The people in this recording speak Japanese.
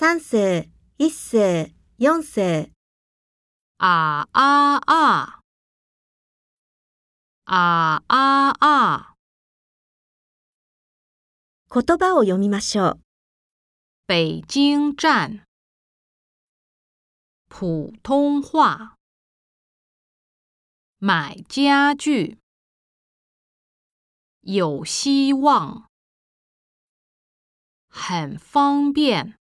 三世、一世、四世、あああ。ああ啊！言葉を読みましょう。北京站，普通話，买家具，有希望，很方便。